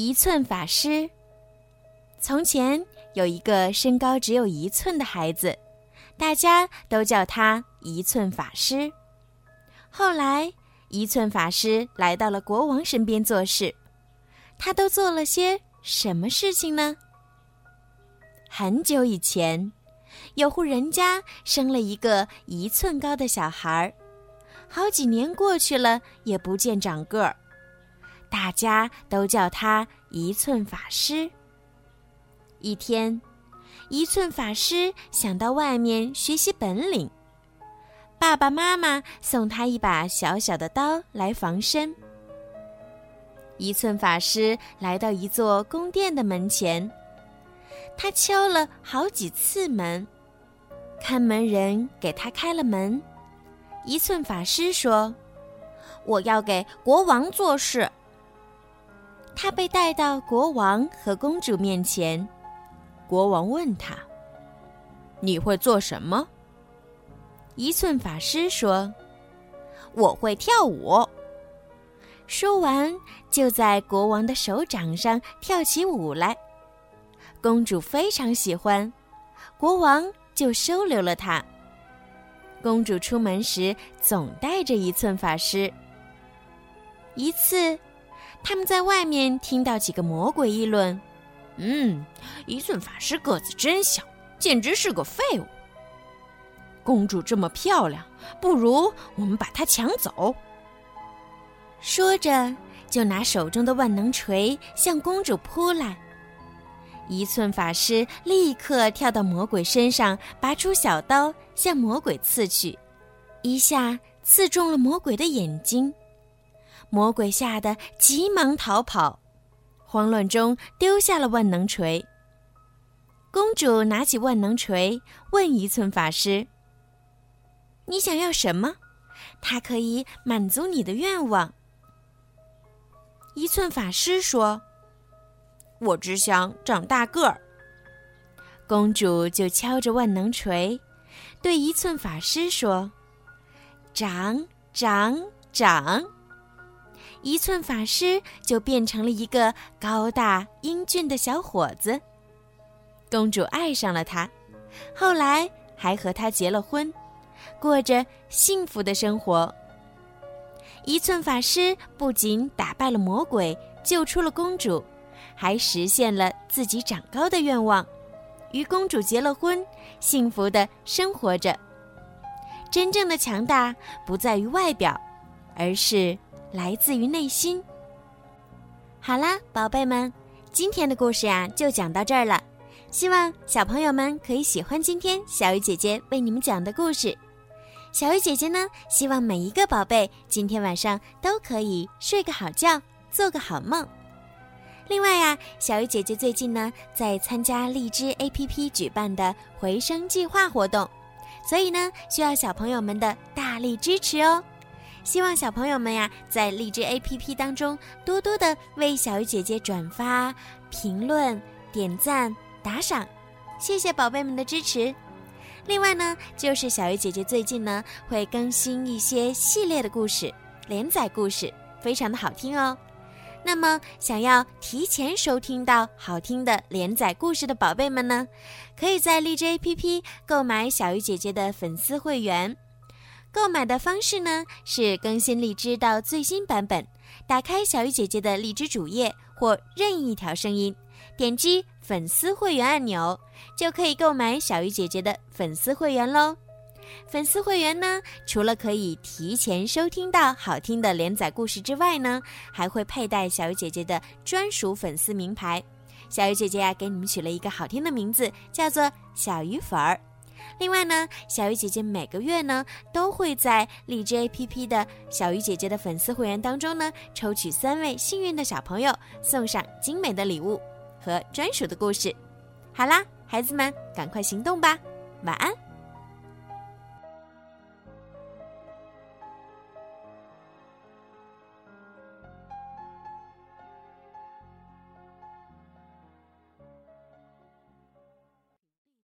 一寸法师。从前有一个身高只有一寸的孩子，大家都叫他一寸法师。后来，一寸法师来到了国王身边做事，他都做了些什么事情呢？很久以前，有户人家生了一个一寸高的小孩儿，好几年过去了也不见长个儿。大家都叫他一寸法师。一天，一寸法师想到外面学习本领，爸爸妈妈送他一把小小的刀来防身。一寸法师来到一座宫殿的门前，他敲了好几次门，看门人给他开了门。一寸法师说：“我要给国王做事。”他被带到国王和公主面前，国王问他：“你会做什么？”一寸法师说：“我会跳舞。”说完，就在国王的手掌上跳起舞来。公主非常喜欢，国王就收留了他。公主出门时总带着一寸法师。一次。他们在外面听到几个魔鬼议论：“嗯，一寸法师个子真小，简直是个废物。公主这么漂亮，不如我们把她抢走。”说着，就拿手中的万能锤向公主扑来。一寸法师立刻跳到魔鬼身上，拔出小刀向魔鬼刺去，一下刺中了魔鬼的眼睛。魔鬼吓得急忙逃跑，慌乱中丢下了万能锤。公主拿起万能锤，问一寸法师：“你想要什么？它可以满足你的愿望。”一寸法师说：“我只想长大个儿。”公主就敲着万能锤，对一寸法师说：“长，长，长。”一寸法师就变成了一个高大英俊的小伙子，公主爱上了他，后来还和他结了婚，过着幸福的生活。一寸法师不仅打败了魔鬼，救出了公主，还实现了自己长高的愿望，与公主结了婚，幸福的生活着。真正的强大不在于外表，而是。来自于内心。好啦，宝贝们，今天的故事呀就讲到这儿了。希望小朋友们可以喜欢今天小鱼姐姐为你们讲的故事。小鱼姐姐呢，希望每一个宝贝今天晚上都可以睡个好觉，做个好梦。另外呀，小鱼姐姐最近呢在参加荔枝 APP 举办的回声计划活动，所以呢需要小朋友们的大力支持哦。希望小朋友们呀，在荔枝 APP 当中多多的为小鱼姐姐转发、评论、点赞、打赏，谢谢宝贝们的支持。另外呢，就是小鱼姐姐最近呢会更新一些系列的故事、连载故事，非常的好听哦。那么，想要提前收听到好听的连载故事的宝贝们呢，可以在荔枝 APP 购买小鱼姐姐的粉丝会员。购买的方式呢是更新荔枝到最新版本，打开小鱼姐姐的荔枝主页或任意一条声音，点击粉丝会员按钮，就可以购买小鱼姐姐的粉丝会员喽。粉丝会员呢，除了可以提前收听到好听的连载故事之外呢，还会佩戴小鱼姐姐的专属粉丝名牌。小鱼姐姐呀，给你们取了一个好听的名字，叫做小鱼粉儿。另外呢，小鱼姐姐每个月呢都会在荔枝 APP 的小鱼姐姐的粉丝会员当中呢抽取三位幸运的小朋友，送上精美的礼物和专属的故事。好啦，孩子们，赶快行动吧，晚安。